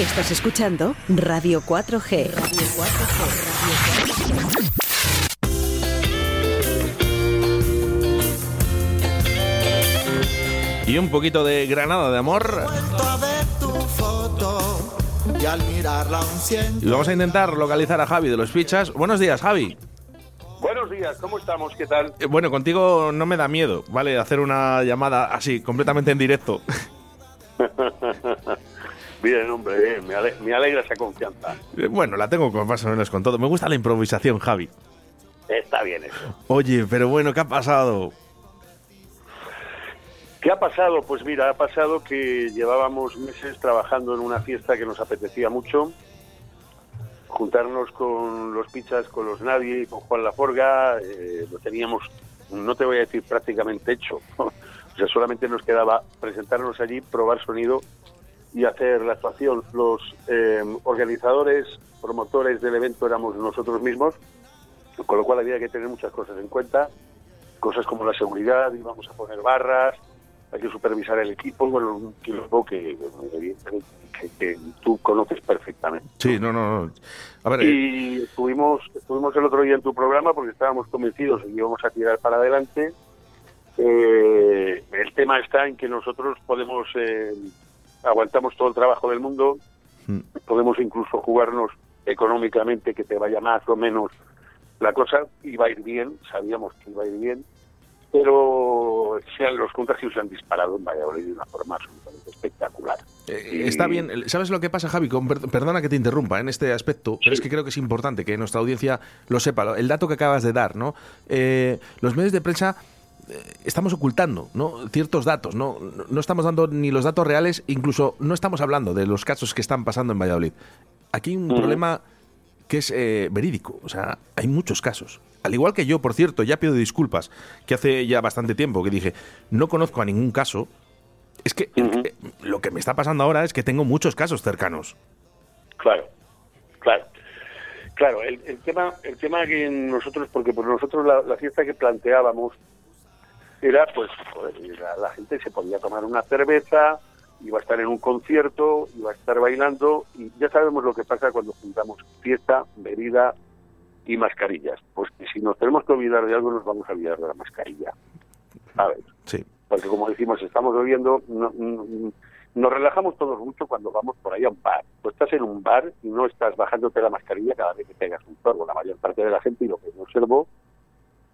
Estás escuchando Radio 4G. Radio 4G. Radio 4G. Y un poquito de granada de amor. Y al mirarla un ciento Y vamos a intentar localizar a Javi de los fichas. Buenos días, Javi. Buenos días, ¿cómo estamos? ¿Qué tal? Eh, Bueno, contigo no me da miedo, ¿vale? Hacer una llamada así, completamente en directo. Bien, hombre, bien, me, ale- me alegra esa confianza. Eh, Bueno, la tengo con más o menos con todo. Me gusta la improvisación, Javi. Está bien eso. Oye, pero bueno, ¿qué ha pasado? ¿Qué ha pasado? Pues mira, ha pasado que llevábamos meses trabajando en una fiesta que nos apetecía mucho. Juntarnos con los pichas, con los nadie, con Juan Laforga, eh, lo teníamos, no te voy a decir prácticamente hecho. o sea, solamente nos quedaba presentarnos allí, probar sonido y hacer la actuación. Los eh, organizadores, promotores del evento éramos nosotros mismos, con lo cual había que tener muchas cosas en cuenta, cosas como la seguridad, íbamos a poner barras, hay que supervisar el equipo, bueno, un quilombo que, que, que tú conoces perfectamente. Sí, no, no, no. A ver, eh, Y estuvimos, estuvimos el otro día en tu programa porque estábamos convencidos que íbamos a tirar para adelante. Eh, el tema está en que nosotros podemos, eh, aguantamos todo el trabajo del mundo, mm, podemos incluso jugarnos económicamente que te vaya más o menos la cosa, iba a ir bien, sabíamos que iba a ir bien, pero sean los contagios se han disparado en Valladolid de una forma absolutamente espectacular. eh, está bien. ¿Sabes lo que pasa, Javi? Con- perdona que te interrumpa en este aspecto, pero es que creo que es importante que nuestra audiencia lo sepa. El dato que acabas de dar, ¿no? Eh, los medios de prensa eh, estamos ocultando ¿no? ciertos datos, ¿no? No- estamos dando ni los datos reales, incluso no estamos hablando de los casos que están pasando en Valladolid. Aquí hay un problema que es eh, verídico, o sea, hay muchos casos. Al igual que yo, por cierto, ya pido disculpas, que hace ya bastante tiempo que dije, no conozco a ningún caso. Es que Ujú. eh, lo que me está pasando ahora es que tengo muchos casos cercanos. Claro, claro. Claro, el, el tema el tema que nosotros, porque por nosotros la, la fiesta que planteábamos era, pues, joder, la, la gente se podía tomar una cerveza, iba a estar en un concierto, iba a estar bailando, y ya sabemos lo que pasa cuando juntamos fiesta, bebida y mascarillas. Pues que si nos tenemos que olvidar de algo, nos vamos a olvidar de la mascarilla. ¿Sabes? Sí. porque como decimos, estamos bebiendo, no- no- nos relajamos todos mucho cuando vamos por ahí a un bar. Tú estás en un bar y no estás bajándote la mascarilla cada vez que pegas un sorbo. La mayor parte de la gente, y lo que yo observo,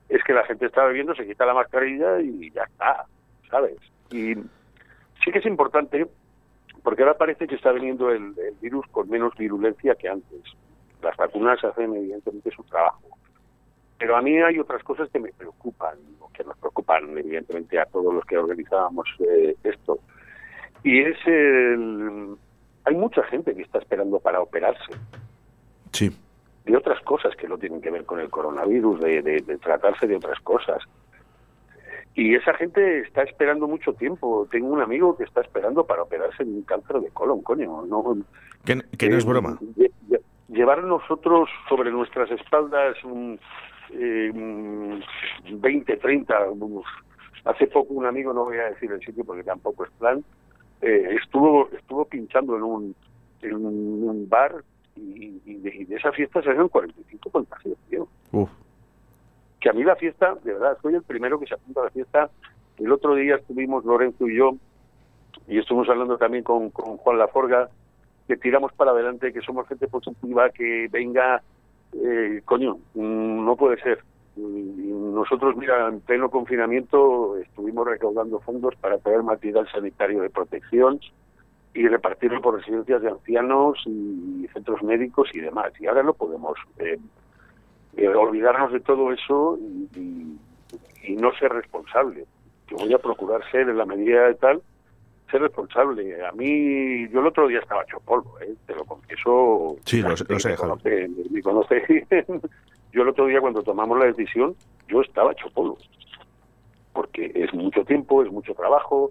es que la gente está bebiendo, se quita la mascarilla y ya está, ¿sabes? Y sí que es importante, porque ahora parece que está veniendo el, el virus con menos virulencia que antes. Las vacunas hacen evidentemente su trabajo. Pero a mí hay otras cosas que me preocupan, o que nos preocupan evidentemente a todos los que organizábamos eh, esto. Y es el... Hay mucha gente que está esperando para operarse Sí. De otras cosas que no tienen que ver con el coronavirus, de, de- de tratarse de otras cosas. Y esa gente está esperando mucho tiempo. Tengo un amigo que está esperando para operarse de un cáncer de colon, coño. No, Que, que no es eh, broma. lle- lle- Llevar nosotros sobre nuestras espaldas un, eh, un 20, 30. uf. Hace poco un amigo, no voy a decir el sitio porque tampoco es plan, eh, estuvo estuvo pinchando en un, en un bar y, y de, y de esa fiesta salieron 45 contagios, tío. Uf. Que a mí la fiesta, de verdad, soy el primero que se apunta a la fiesta. El otro día estuvimos Lorenzo y yo, y estuvimos hablando también con, con Juan Laforga, que tiramos para adelante, que somos gente positiva, que venga, eh, coño, no puede ser. Y Nosotros, mira, en pleno confinamiento estuvimos recaudando fondos para traer material sanitario de protección y repartirlo por residencias de ancianos y centros médicos y demás. Y ahora no podemos eh, eh, olvidarnos de todo eso y, y- y no ser responsable. Yo voy a procurar ser, en la medida de tal, ser responsable. A mí, yo el otro día estaba hecho polvo, ¿eh? te lo confieso. Sí, lo- lo sé, conoce, me conoce. Yo el otro día cuando tomamos la decisión, yo estaba hecho polvo. Porque es mucho tiempo, es mucho trabajo,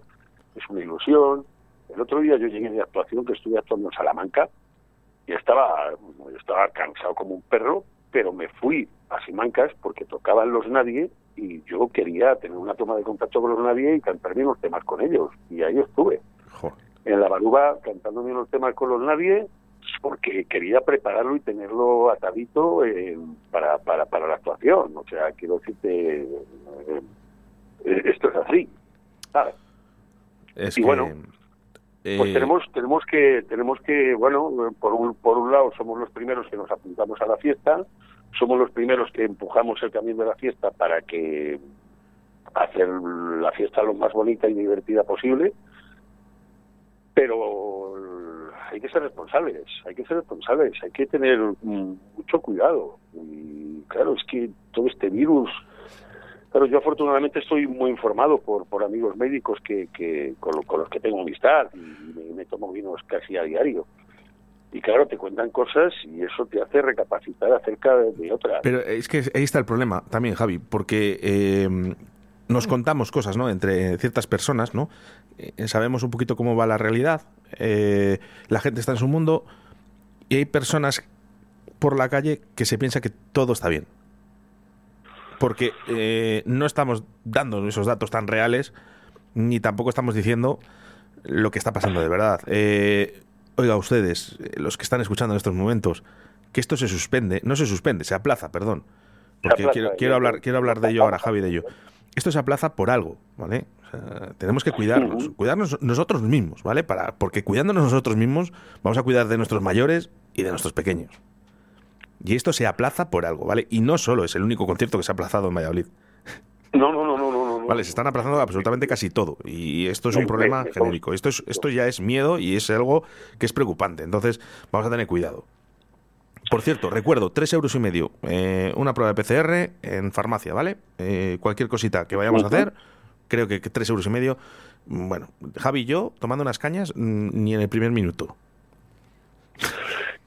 es una ilusión. El otro día yo llegué de actuación, que estuve actuando en Salamanca, y estaba, yo estaba cansado como un perro, pero me fui a Simancas porque tocaban los nadie y yo quería tener una toma de contacto con los nadie y cantarme unos temas con ellos. Y ahí estuve. Joder. en la baruba cantando unos temas con los nadie porque quería prepararlo y tenerlo atadito eh, para, para, para la actuación. O sea, quiero decirte, eh, eh, esto es así. ¿sabes? Es Y que, bueno, eh, Pues tenemos tenemos que tenemos que bueno por un por un lado somos los primeros que nos apuntamos a la fiesta somos los primeros que empujamos el camino de la fiesta para que hacer la fiesta lo más bonita y divertida posible pero hay que ser responsables hay que ser responsables hay que tener mm, mucho cuidado. Y claro es que todo este virus Claro, yo afortunadamente estoy muy informado por, por amigos médicos que, que con, lo- con los que tengo amistad y me, me tomo vinos casi a diario. Y claro, te cuentan cosas y eso te hace recapacitar acerca de, de otras. Pero es que ahí está el problema también, Javi, porque eh, nos contamos cosas, ¿no? Entre ciertas personas, ¿no? Eh, sabemos un poquito cómo va la realidad, eh, la gente está en su mundo y hay personas por la calle que se piensa que todo está bien. Porque eh, no estamos dando esos datos tan reales, ni tampoco estamos diciendo lo que está pasando de verdad. Eh, oiga, ustedes, eh, los que están escuchando en estos momentos, que esto se suspende, no se suspende, se aplaza, perdón. Porque aplaza, quiero, hablar, quiero hablar de ello ahora, Javi, de ello. Esto se aplaza por algo, ¿vale? O sea, tenemos que cuidarnos, cuidarnos nosotros mismos, ¿vale? Para, porque cuidándonos nosotros mismos, vamos a cuidar de nuestros mayores y de nuestros pequeños. Y esto se aplaza por algo, ¿vale? Y no solo es el único concierto que se ha aplazado en Valladolid. No, no, no, no, no, no. Vale, se están aplazando absolutamente casi todo. Y esto es un problema genérico. Esto, es, esto ya es miedo y es algo que es preocupante. Entonces, vamos a tener cuidado. Por cierto, recuerdo, tres euros y medio, eh, una prueba de PCR en farmacia, ¿vale? Eh, cualquier cosita que vayamos a hacer, creo que, que tres euros y medio. mm, Bueno, Javi y yo tomando unas cañas mm, ni en el primer minuto.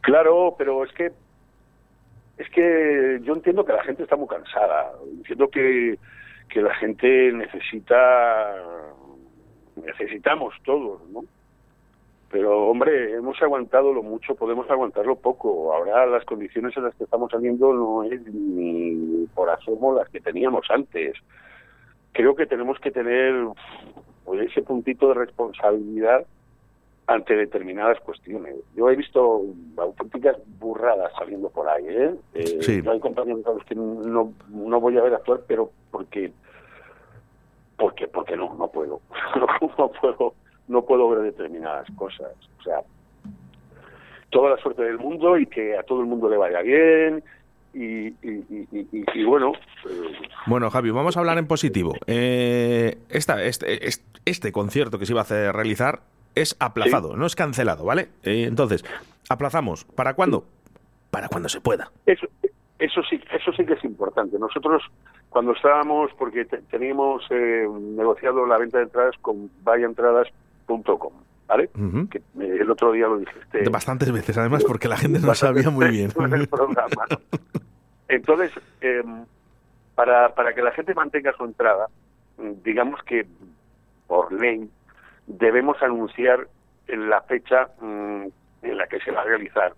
Claro, pero es que es que yo entiendo que la gente está muy cansada. Entiendo que, que la gente necesita necesitamos todos, ¿no? Pero hombre, hemos aguantado lo mucho, podemos aguantarlo poco. Ahora las condiciones en las que estamos saliendo no es ni por asomo las que teníamos antes. Creo que tenemos que tener pues, ese puntito de responsabilidad ante determinadas cuestiones. Yo he visto auténticas burradas saliendo por ahí, ¿eh? Eh, Sí. Yo hay compañeros a los que no, no voy a ver actuar, pero porque porque porque no, no puedo. no puedo no puedo ver determinadas cosas. O sea, toda la suerte del mundo y que a todo el mundo le vaya bien y, y, y, y- y bueno, eh, Bueno, Javi, vamos a hablar en positivo. Eh, esta, este, este, este concierto que se iba a hacer, realizar es aplazado, no es cancelado, ¿vale? Eh, entonces, aplazamos. ¿Para cuándo? Para cuando se pueda. Eso, eso sí, eso sí que es importante. Nosotros cuando estábamos, porque te- teníamos eh, negociado la venta de entradas con vayaentradas.com, ¿vale? Que el otro día lo dijiste. Bastantes veces, además, porque la gente no sabía muy bien. en el programa. Entonces, eh, para, para que la gente mantenga su entrada, digamos que por ley debemos anunciar la fecha mm, en la que se va a realizar.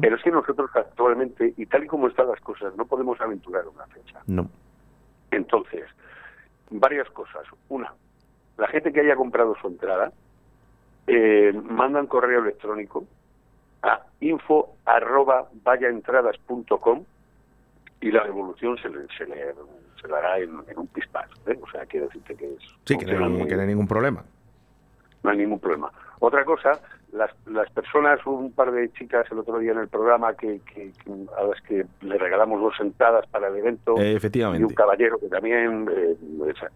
Pero es que nosotros actualmente, y tal y como están las cosas, no podemos aventurar una fecha. No. Entonces, varias cosas. Una, la gente que haya comprado su entrada, eh, mandan correo electrónico a info arroba vayaentradas.com y la devolución se le, se le, se le hará en, en un pispás. ¿eh? O sea, quiero decirte que es... Sí, que no, hay, muy que no hay ningún problema. no hay ningún problema. Otra cosa, las, las personas, un par de chicas el otro día en el programa que, que- que a las que le regalamos dos sentadas para el evento Eh, y un efectivamente. caballero que también eh, esa-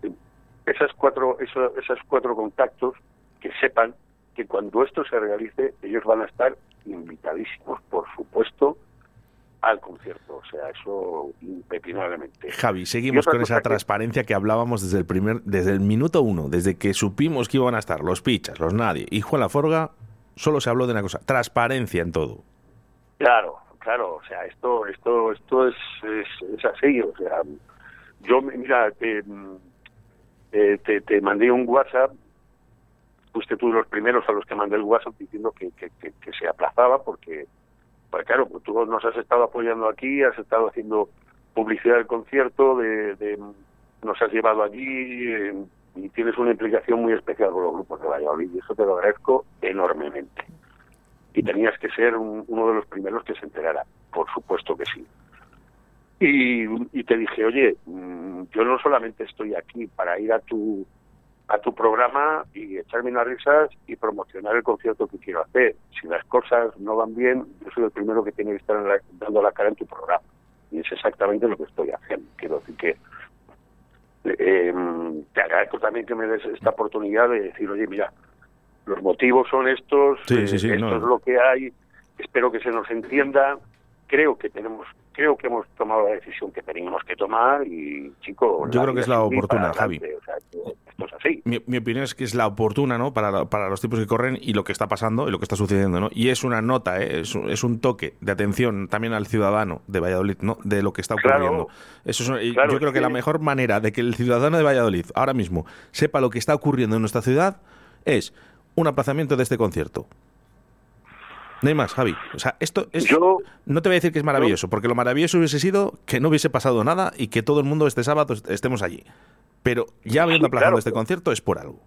esas cuatro eso- esas cuatro contactos que sepan que cuando esto se realice ellos van a estar invitadísimos, por supuesto, al concierto. O sea, eso impepinablemente. Javi, seguimos con esa que- transparencia que hablábamos desde el primer, desde el minuto uno, desde que supimos que iban a estar los pichas, los nadie y Juan Laforga, solo se habló de una cosa, transparencia en todo. Claro, claro, o sea, esto, esto, esto es, es, es así, o sea, yo, mira, te, eh, te, te mandé un WhatsApp, fuiste tú de los primeros a los que mandé el WhatsApp diciendo que, que, que, que se aplazaba porque, pues claro, pues tú nos has estado apoyando aquí, has estado haciendo publicidad del concierto, de, de nos has llevado allí, eh, y tienes una implicación muy especial con los grupos de Valladolid y eso te lo agradezco enormemente. Y tenías que ser uno de los primeros que se enterara, por supuesto que sí. Y, te dije, oye, mm, yo no solamente estoy aquí para ir a tu a tu programa y echarme unas risas y promocionar el concierto que quiero hacer. Si las cosas no van bien, yo soy el primero que tiene que estar dando la cara en tu programa. Y es exactamente lo que estoy haciendo. Quiero decir que eh, te agradezco también que me des esta oportunidad de decir, oye, mira, los motivos son estos, eh, esto es lo que hay, espero que se nos entienda, creo que tenemos creo que hemos tomado la decisión que teníamos que tomar y, chico... Yo creo que es la oportuna, Javi. esto es así. Mi, opinión es que es la oportuna, ¿no? Para, para los tipos que corren y lo que está pasando y lo que está sucediendo, ¿no? Y es una nota, ¿eh? es, es, un toque de atención también al ciudadano de Valladolid, ¿no? De lo que está ocurriendo. Eso es, yo creo que la mejor manera de que el ciudadano de Valladolid ahora mismo sepa lo que está ocurriendo en nuestra ciudad es un aplazamiento de este concierto. No hay más, Javi. O sea, esto es. no te voy a decir que es maravilloso, porque lo maravilloso hubiese sido que no hubiese pasado nada y que todo el mundo este sábado estemos allí. Pero ya habiendo aplazado este concierto es por algo.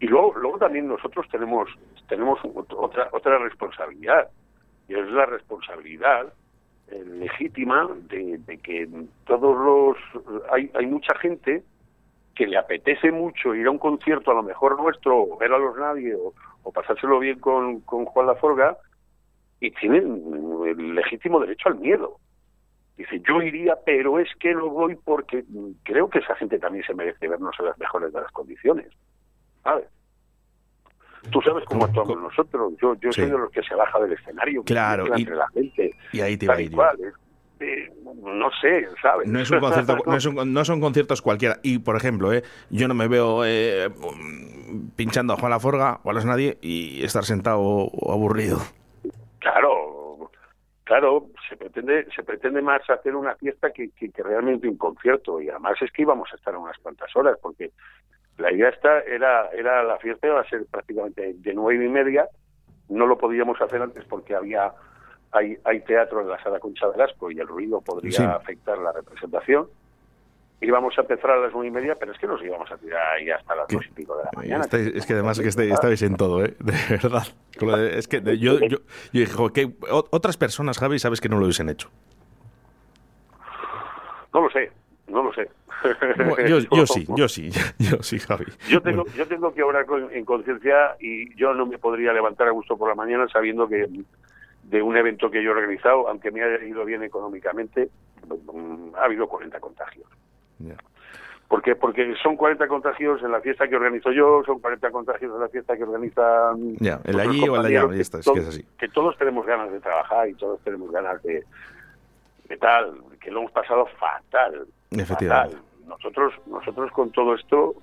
Y luego, luego también nosotros tenemos, tenemos otra, otra responsabilidad, y es la responsabilidad eh, legítima de, de, que todos los. Hay, hay mucha gente que le apetece mucho ir a un concierto, a lo mejor nuestro, o ver a los nadie, o, pasárselo bien con, con Juan Laforga, y tienen el legítimo derecho al miedo. Dice, yo iría, pero es que no voy porque creo que esa gente también se merece vernos en las mejores de las condiciones. ¿Sabes? Tú sabes cómo actuamos nosotros. Yo, yo soy de los que se baja del escenario. Claro. Y, la gente, y ahí te va a ir no sé, ¿sabes? No, es un concierto, no, son conciertos cualquiera. Y, por ejemplo, ¿eh? yo no me veo eh, pinchando a Juan Laforga o a los nadie y estar sentado aburrido. Claro, claro, se pretende, se pretende más hacer una fiesta que, que, realmente un concierto. Y además es que íbamos a estar unas cuantas horas, porque la idea esta era, era la fiesta iba a ser prácticamente de nueve y media. No lo podíamos hacer antes porque había hay, hay teatro en la sala Concha Velasco y el ruido podría afectar la representación. Íbamos a empezar a las nueve y media, pero es que nos íbamos a tirar ahí hasta las dos y pico de la mañana. es que además que estáis en todo, ¿eh? De verdad. Es que yo, yo, dije, que otras personas, Javi, sabes que no lo hubiesen hecho. No lo sé, no lo sé. yo, yo, sí, yo sí, yo sí, Javi. Yo tengo, yo tengo que obrar en conciencia y yo no me podría levantar a gusto por la mañana sabiendo que de un evento que yo he organizado, aunque me haya ido bien económicamente, mm, ha habido 40 contagios. ¿Por qué? Porque son 40 contagios en la fiesta que organizo yo, son 40 contagios en la fiesta que organizan... Ya, el allí o el allá, es que es así. Que todos tenemos ganas de trabajar y todos tenemos ganas de, de tal, que lo hemos pasado fatal. Efectivamente. Nosotros, nosotros con todo esto,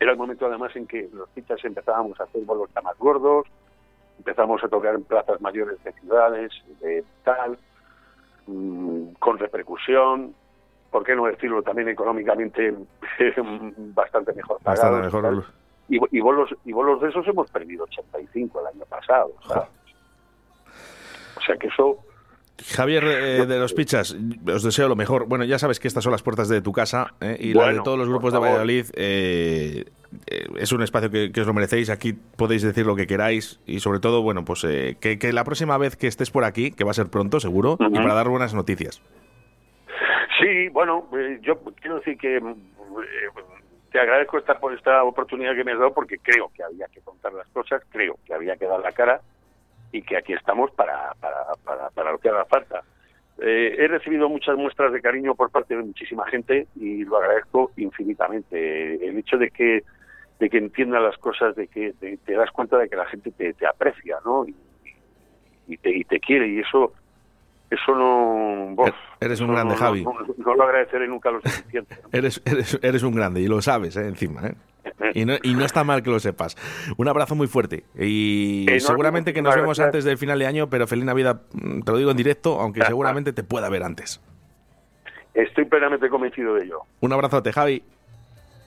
era el momento además en que los citas empezábamos a hacer bolos más gordos, empezamos a tocar en plazas mayores de ciudades, de tal, mm, con repercusión, ¿por qué no decirlo también económicamente bastante mejor Bastante mejor. Y, y, bolos, y bolos de esos hemos perdido 85 el año pasado. O sea que eso Javier eh, de los Pichas, os deseo lo mejor. Bueno, ya sabes que estas son las puertas de tu casa eh, y la de todos los grupos de Valladolid. Eh, es un espacio que, os lo merecéis. Aquí podéis decir lo que queráis y sobre todo, bueno, pues que, la próxima vez que estés por aquí, que va a ser pronto, seguro, y para dar buenas noticias. Sí, bueno, yo quiero decir que te agradezco esta, por esta oportunidad que me has dado porque creo que había que contar las cosas, creo que había que dar la cara y que aquí estamos para, para, para, lo que haga falta. Eh, he recibido muchas muestras de cariño por parte de muchísima gente y lo agradezco infinitamente. El hecho de que de que entienda las cosas, de que te, das cuenta de que la gente te, te aprecia, ¿no? Y, te, y te quiere y eso eso no... eres un grande, Javi. No, lo agradeceré nunca lo suficiente. eres, eres, eres un grande y lo sabes, ¿eh? encima. ¿eh? Y no, y no está mal que lo sepas. Un abrazo muy fuerte. Y seguramente que nos vemos antes del final de año, pero feliz Navidad, mm, te lo digo en directo, aunque seguramente te pueda ver antes. Estoy plenamente convencido de ello. Un abrazote, Javi.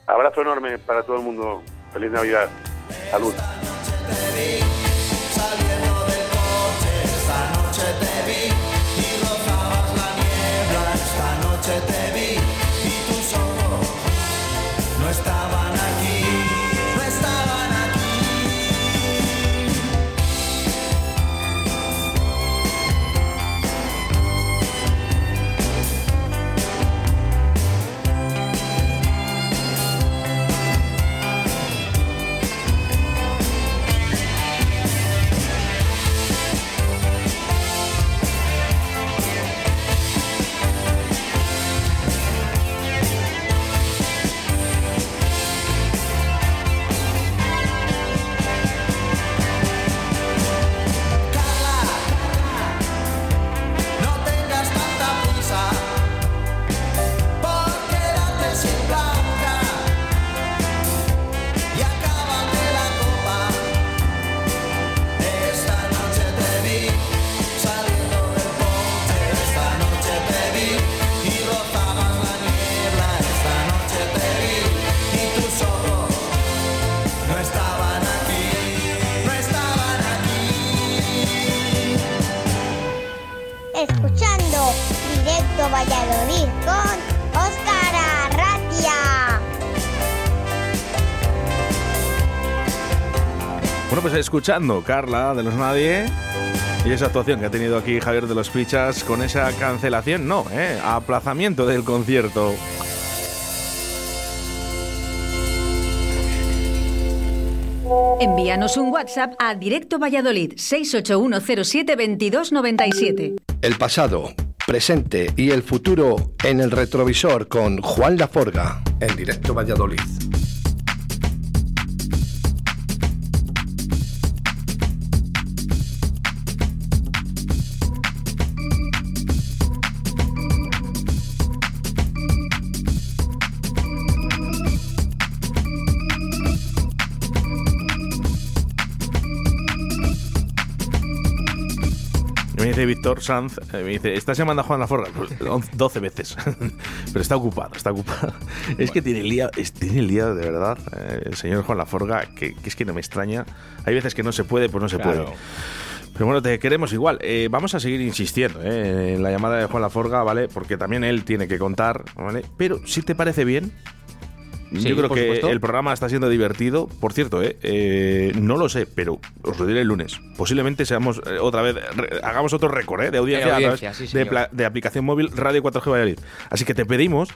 Abrazo enorme para todo el mundo. Feliz Navidad. Salud. Escuchando Carla de los Nadie y esa actuación que ha tenido aquí Javier de los Fichas con esa cancelación, no, ¿eh? aplazamiento del concierto. Envíanos un WhatsApp a Directo Valladolid 681072297. El pasado, presente y el futuro en el retrovisor con Juan Laforga en directo Valladolid. Dice Víctor Sanz, eh, me dice, ¿estás llamando a Juan Laforga? Pues, 12 veces. Pero está ocupado, está ocupado. Es que tiene liado, es- tiene liado de verdad eh, el señor Juan Laforga, que, que es que no me extraña. Hay veces que no se puede, pues no se Claro. puede. Pero bueno, te queremos igual. Eh, vamos a seguir insistiendo eh, en la llamada de Juan Laforga, ¿vale? Porque también él tiene que contar, ¿vale? Pero si te parece bien, Sí, yo creo que supuesto. el programa está siendo divertido. Por cierto, eh, eh, no lo sé, pero os lo diré el lunes. Posiblemente seamos eh, otra vez, re- hagamos otro récord de audiencia, De a audiencia, través sí, de, señor. pla- de aplicación móvil Radio 4G Valladolid. Así que te pedimos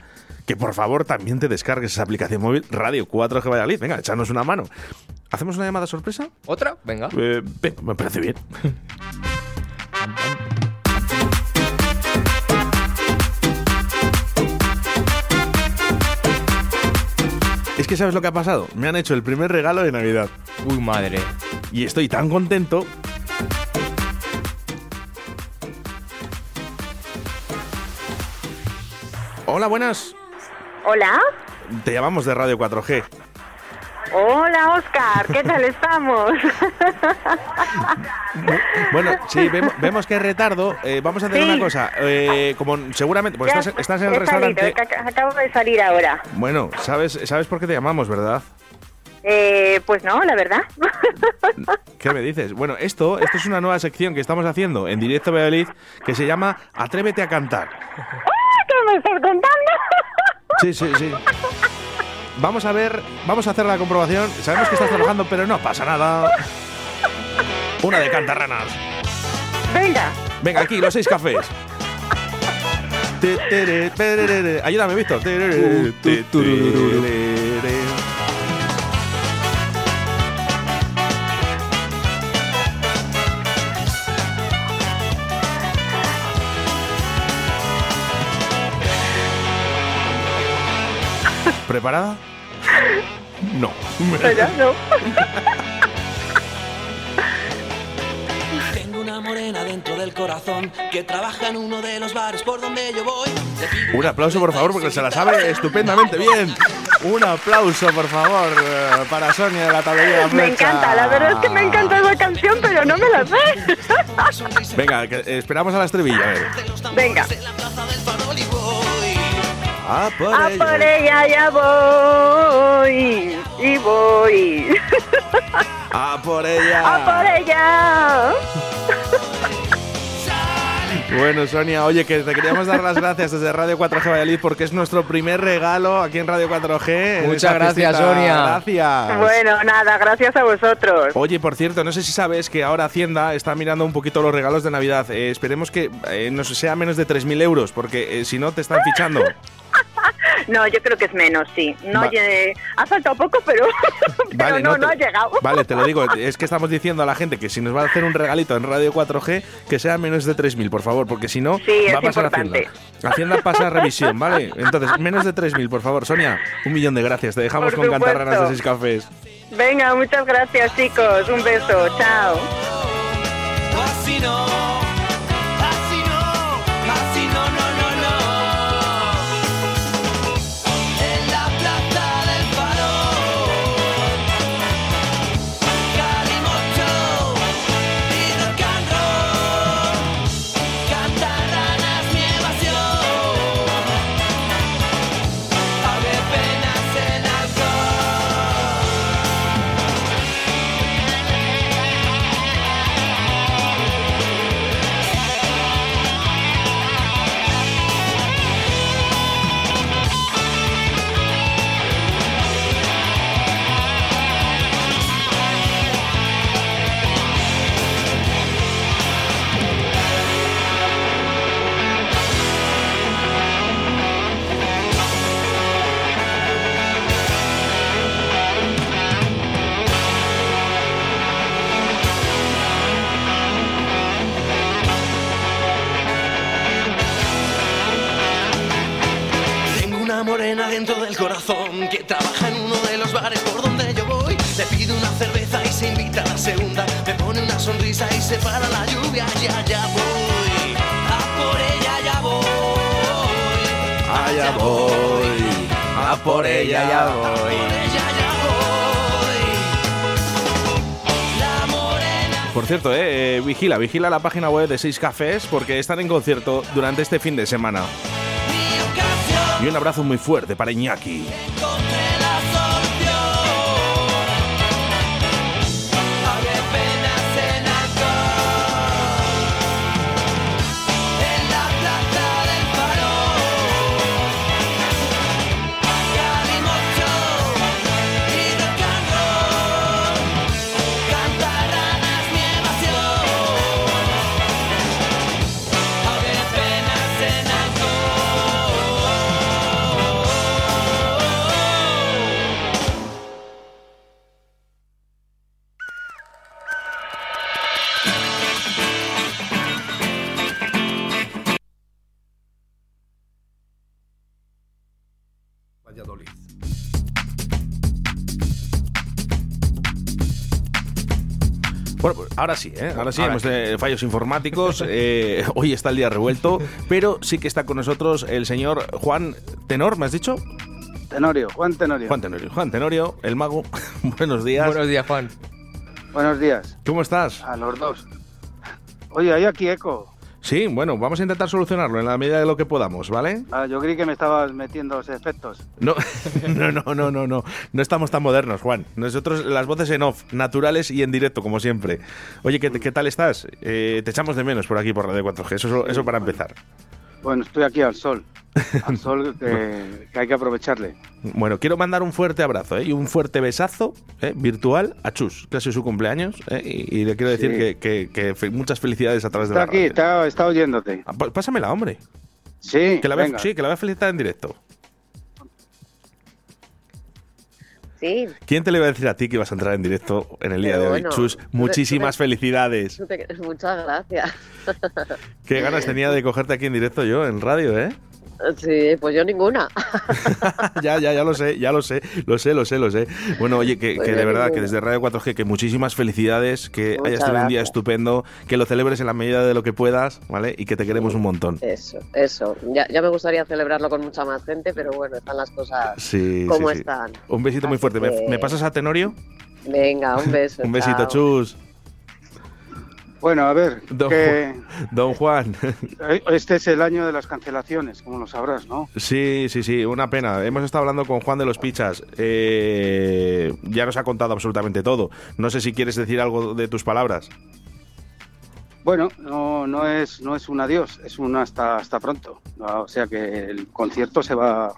que por favor también te descargues esa aplicación móvil Radio 4G Valladolid. Venga, échanos una mano. ¿Hacemos una llamada sorpresa? ¿Otra? Venga. Venga, me parece bien. que sabes lo que ha pasado. Me han hecho el primer regalo de Navidad. Uy, madre. Y estoy tan contento. Hola, buenas. Hola. Te llamamos de Radio 4G. Hola, Oscar. ¿Qué tal estamos? Bueno, sí, vemos, vemos que hay retardo. Eh, vamos a hacer Sí. una cosa. Eh, como seguramente, pues estás, estás en el salido, restaurante. acabo de salir ahora. Bueno, sabes, sabes por qué te llamamos, ¿verdad? Eh, pues no, la verdad. ¿Qué me dices? Bueno, esto, esto es una nueva sección que estamos haciendo en directo Valladolid que se llama Atrévete a cantar. ¿Qué me estás contando? Sí, sí, sí. Vamos a ver, vamos a hacer la comprobación. Sabemos que estás trabajando, pero no pasa nada. Una de cantarranas. Venga. Venga, aquí, los seis cafés. Ayúdame, Víctor. ¿Preparada? No. Pero no. Tengo una morena dentro del corazón que trabaja en uno de los bares por donde yo voy. Un aplauso, por favor, porque se la sabe estupendamente bien. Un aplauso, por favor, eh, para Sonia de la tablería Me encanta, la verdad es que me encanta esa canción, pero no me la sé. Venga, que, esperamos a la estribilla. A ver. Venga. Ah, por A por ella ya voy. Y voy. Ah, por ella. A por ella. Bueno, Sonia, oye, que te queríamos dar las gracias desde Radio 4G Valladolid porque es nuestro primer regalo aquí en Radio 4G. en Muchas gracias, fiestita. Sonia. Gracias. Bueno, nada, gracias a vosotros. Oye, por cierto, no sé si sabes que ahora Hacienda está mirando un poquito los regalos de Navidad. Eh, esperemos que eh, no sea menos de 3.000 euros, porque eh, si no te están fichando. No, yo creo que es menos, sí. No, Va- ha faltado poco, pero, pero no, no, te- ha llegado. Vale, te lo digo. Es que estamos diciendo a la gente que si nos va a hacer un regalito en Radio 4G, que sea menos de 3.000, por favor, porque si no, Sí, va a pasar importante. Hacienda. Hacienda pasa revisión, ¿vale? Entonces, menos de 3.000, por favor. Sonia, un millón de gracias. Te dejamos Por con cantarranas de seis cafés. Venga, muchas gracias, chicos. Un beso. Chao. Morena dentro del corazón que trabaja en uno de los bares por donde yo voy. Le pido una cerveza y se invita a la segunda. Me pone una sonrisa y se para la lluvia. Ya, ya voy. A por ella ya voy. Allá voy, a por ella ya voy. Por ella ya voy. La morena. Por cierto, eh, eh, vigila, vigila la página web de Seis Cafés porque están en concierto durante este fin de semana. Y un abrazo muy fuerte para Iñaki. Ahora sí, ¿eh? ahora sí, Ahora hemos de fallos informáticos. eh, hoy está el día revuelto, pero sí que está con nosotros el señor Juan Tenor, ¿me has dicho? Tenorio, Juan Tenorio. Juan Tenorio. Juan Tenorio, el mago. Buenos días. Buenos días, Juan. Buenos días ¿Cómo estás? a los dos. Oye, hay aquí eco. Sí, bueno, vamos a intentar solucionarlo en la medida de lo que podamos, ¿vale? Ah, yo creí que me estabas metiendo los efectos. No, no, no, no, no, no. No estamos tan modernos, Juan. Nosotros las voces en off, naturales y en directo, como siempre. Oye, ¿qué, qué tal estás? Eh, te echamos de menos por aquí, por Radio 4G. Eso, eso para empezar. Bueno, estoy aquí al sol. Al sol que, que hay que aprovecharle. Bueno, quiero mandar un fuerte abrazo ¿eh? y un fuerte besazo ¿eh? virtual a Chus, que ha sido su cumpleaños. ¿eh? Y, y le quiero decir Sí. que, que- que fe- muchas felicidades a través de la aquí, radio. está, está oyéndote. Ah, Pásamela, hombre. Sí, Que la voy a- venga. sí, que la voy a felicitar en directo. Sí, ¿Quién te le iba a decir a ti que ibas a entrar en directo en el día Pero de hoy? bueno, Chus, muchísimas te- felicidades. te- muchas gracias. Qué ganas tenía de cogerte aquí en directo yo, en radio, ¿eh? Sí, pues yo ninguna. ya, ya, ya lo sé, ya lo sé, lo sé, lo sé, lo sé. Bueno, oye, que, Pues que de verdad, ninguna. que desde Radio 4G, que muchísimas felicidades, que Muchas hayas tenido un día estupendo, que lo celebres en la medida de lo que puedas, ¿vale? Y que te queremos un montón. Eso, eso. Ya, ya me gustaría celebrarlo con mucha más gente, pero bueno, están las cosas Sí, como sí, están. Un besito muy fuerte. ¿Me, pasas a Tenorio? Venga, un beso. Un besito, chao. chus. Bueno, a ver, Don, que Don Juan. este es el año de las cancelaciones, como lo sabrás, ¿no? Sí, sí, sí, una pena. Hemos estado hablando con Juan de los Pichas. Eh, ya nos ha contado absolutamente todo. No sé si quieres decir algo de tus palabras. Bueno, no, no es no es un adiós, es un hasta hasta pronto. O sea que el concierto se va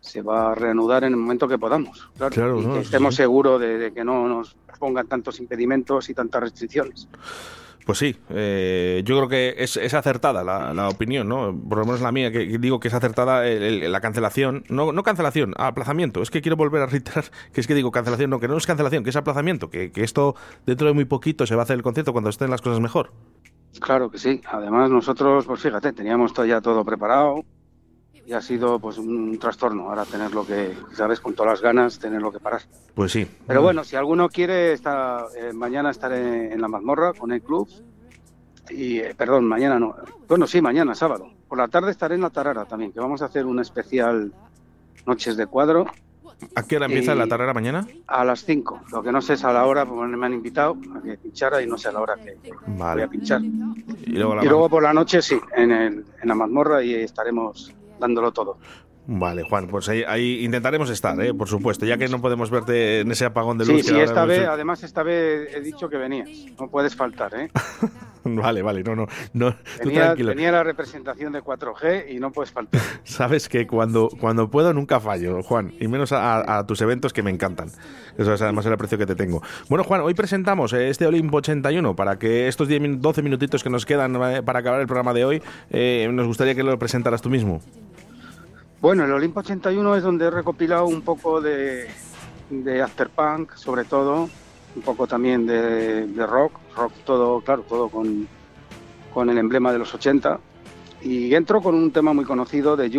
se va a reanudar en el momento que podamos. Claro, Claro, y no, que estemos sí. seguros de, de que no nos pongan tantos impedimentos y tantas restricciones. Pues sí, eh, yo creo que es, es acertada la, la opinión, ¿no? Por lo menos la mía, que que digo que es acertada el- el- la cancelación. No, no cancelación, aplazamiento. Es que quiero volver a reiterar que es que digo cancelación, no, que no es cancelación, que es aplazamiento. Que, que esto dentro de muy poquito se va a hacer el concierto cuando estén las cosas mejor. Claro que sí. Además nosotros, pues fíjate, teníamos todo ya todo preparado y ha sido pues un trastorno ahora tenerlo que, sabes, con todas las ganas, tenerlo que parar. Pues sí. Pero bueno, si alguno quiere, está, eh, mañana estaré en la mazmorra con el club. Y, eh, perdón, mañana no. Bueno, sí, mañana, sábado. Por la tarde estaré en la Tarara también, que vamos a hacer un especial Noches de Cuadro ¿A qué hora empieza Y- la tarrera mañana? a las 5. Lo que no sé es a la hora, porque me han invitado a que pinchara y no sé a la hora que voy a pinchar. Y luego la Y luego por la noche, sí, en, el, en la mazmorra y estaremos dándolo todo. Vale, Juan, pues ahí, ahí intentaremos estar, ¿eh? por supuesto, ya que no podemos verte en ese apagón de luz. Sí, que sí, esta vez, además esta vez he dicho que venías. No puedes faltar, ¿eh? Vale, vale, no, no, no tú Venía, la representación de 4G y no puedes faltar. Sabes que cuando, cuando puedo nunca fallo, Juan, y menos a, a tus eventos que me encantan. Eso es además el aprecio que te tengo. Bueno, Juan, hoy presentamos eh, este Olimpo 81 para que estos 10 min- 12 minutitos que nos quedan eh, para acabar el programa de hoy, eh, nos gustaría que lo presentaras tú mismo. Bueno, el Olimpo 81 es donde he recopilado un poco de, de afterpunk, sobre todo, un poco también de, de rock, rock todo, claro, todo con, con el emblema de los 80. Y entro con un tema muy conocido de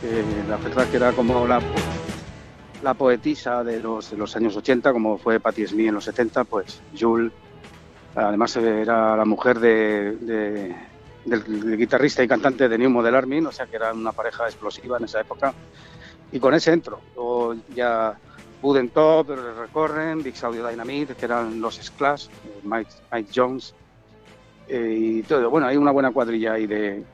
que la verdad que era como la, la poetisa de los, de los años 80, como fue Patti Smith en los 70, pues Jules, además era la mujer de- del guitarrista y cantante de New Model Army, o sea que era una pareja explosiva en esa época, y con ese entro. Luego ya Wooden Top, Recorren, Big Audio Dynamite, que eran los Sklash, Mike, Mike Jones, eh, y todo. Bueno, hay una buena cuadrilla ahí de,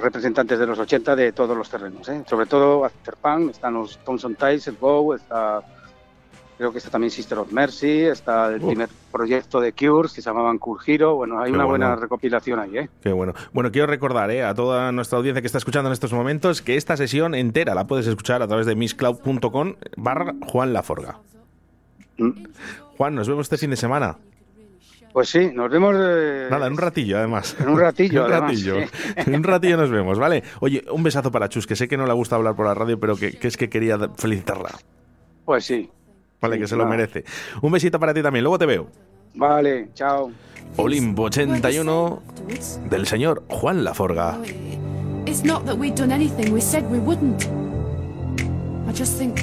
representantes de los 80 de todos los terrenos, ¿eh? sobre todo Afterpunk, están los Thompson Tiles, el Go, está creo que está también Sister of Mercy, está el Uf. primer proyecto de Cures que se llamaban Cure Hero, bueno, hay Qué una bueno. buena recopilación ahí, ¿eh? Qué bueno. Bueno, quiero recordar eh, a toda nuestra audiencia que está escuchando en estos momentos que esta sesión entera la puedes escuchar a través de misscloud.com barra Juan Laforga. Juan, nos vemos este fin de semana. Pues sí, nos vemos eh, Nada, en un ratillo, además. En un ratillo, En un además, ratillo. sí. En un ratillo nos vemos, ¿vale? Oye, un besazo para Chus, que sé que no le gusta hablar por la radio, pero que, que es que quería felicitarla. Pues sí. Vale, Sí, que se lo merece. Un besito para ti también, luego te veo. Vale, chao. Olimpo 81 del señor Juan Laforga. It's not that we'd done anything we said we wouldn't. I just think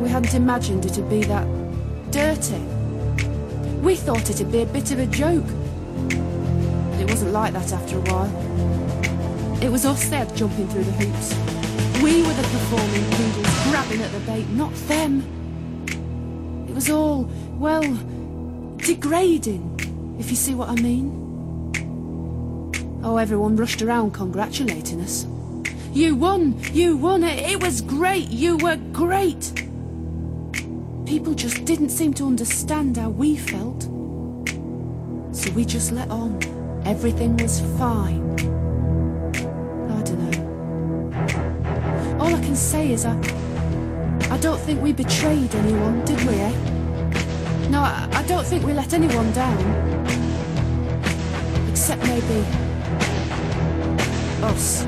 we hadn't imagined it'd be that dirty. We thought it'd be a bit of a joke. But it wasn't like that after a while. It was us there jumping through the hoops. We were the performing poodles grabbing at the bait, not them. It was all, well, degrading, if you see what I mean. Oh, everyone rushed around congratulating us. You won! You won! It, it was great! You were great! People just didn't seem to understand how we felt. So we just let on. Everything was fine. I don't know. All I can say is I. I don't think we betrayed anyone, did we, eh? No, I, I don't think we let anyone down. Except maybe. us.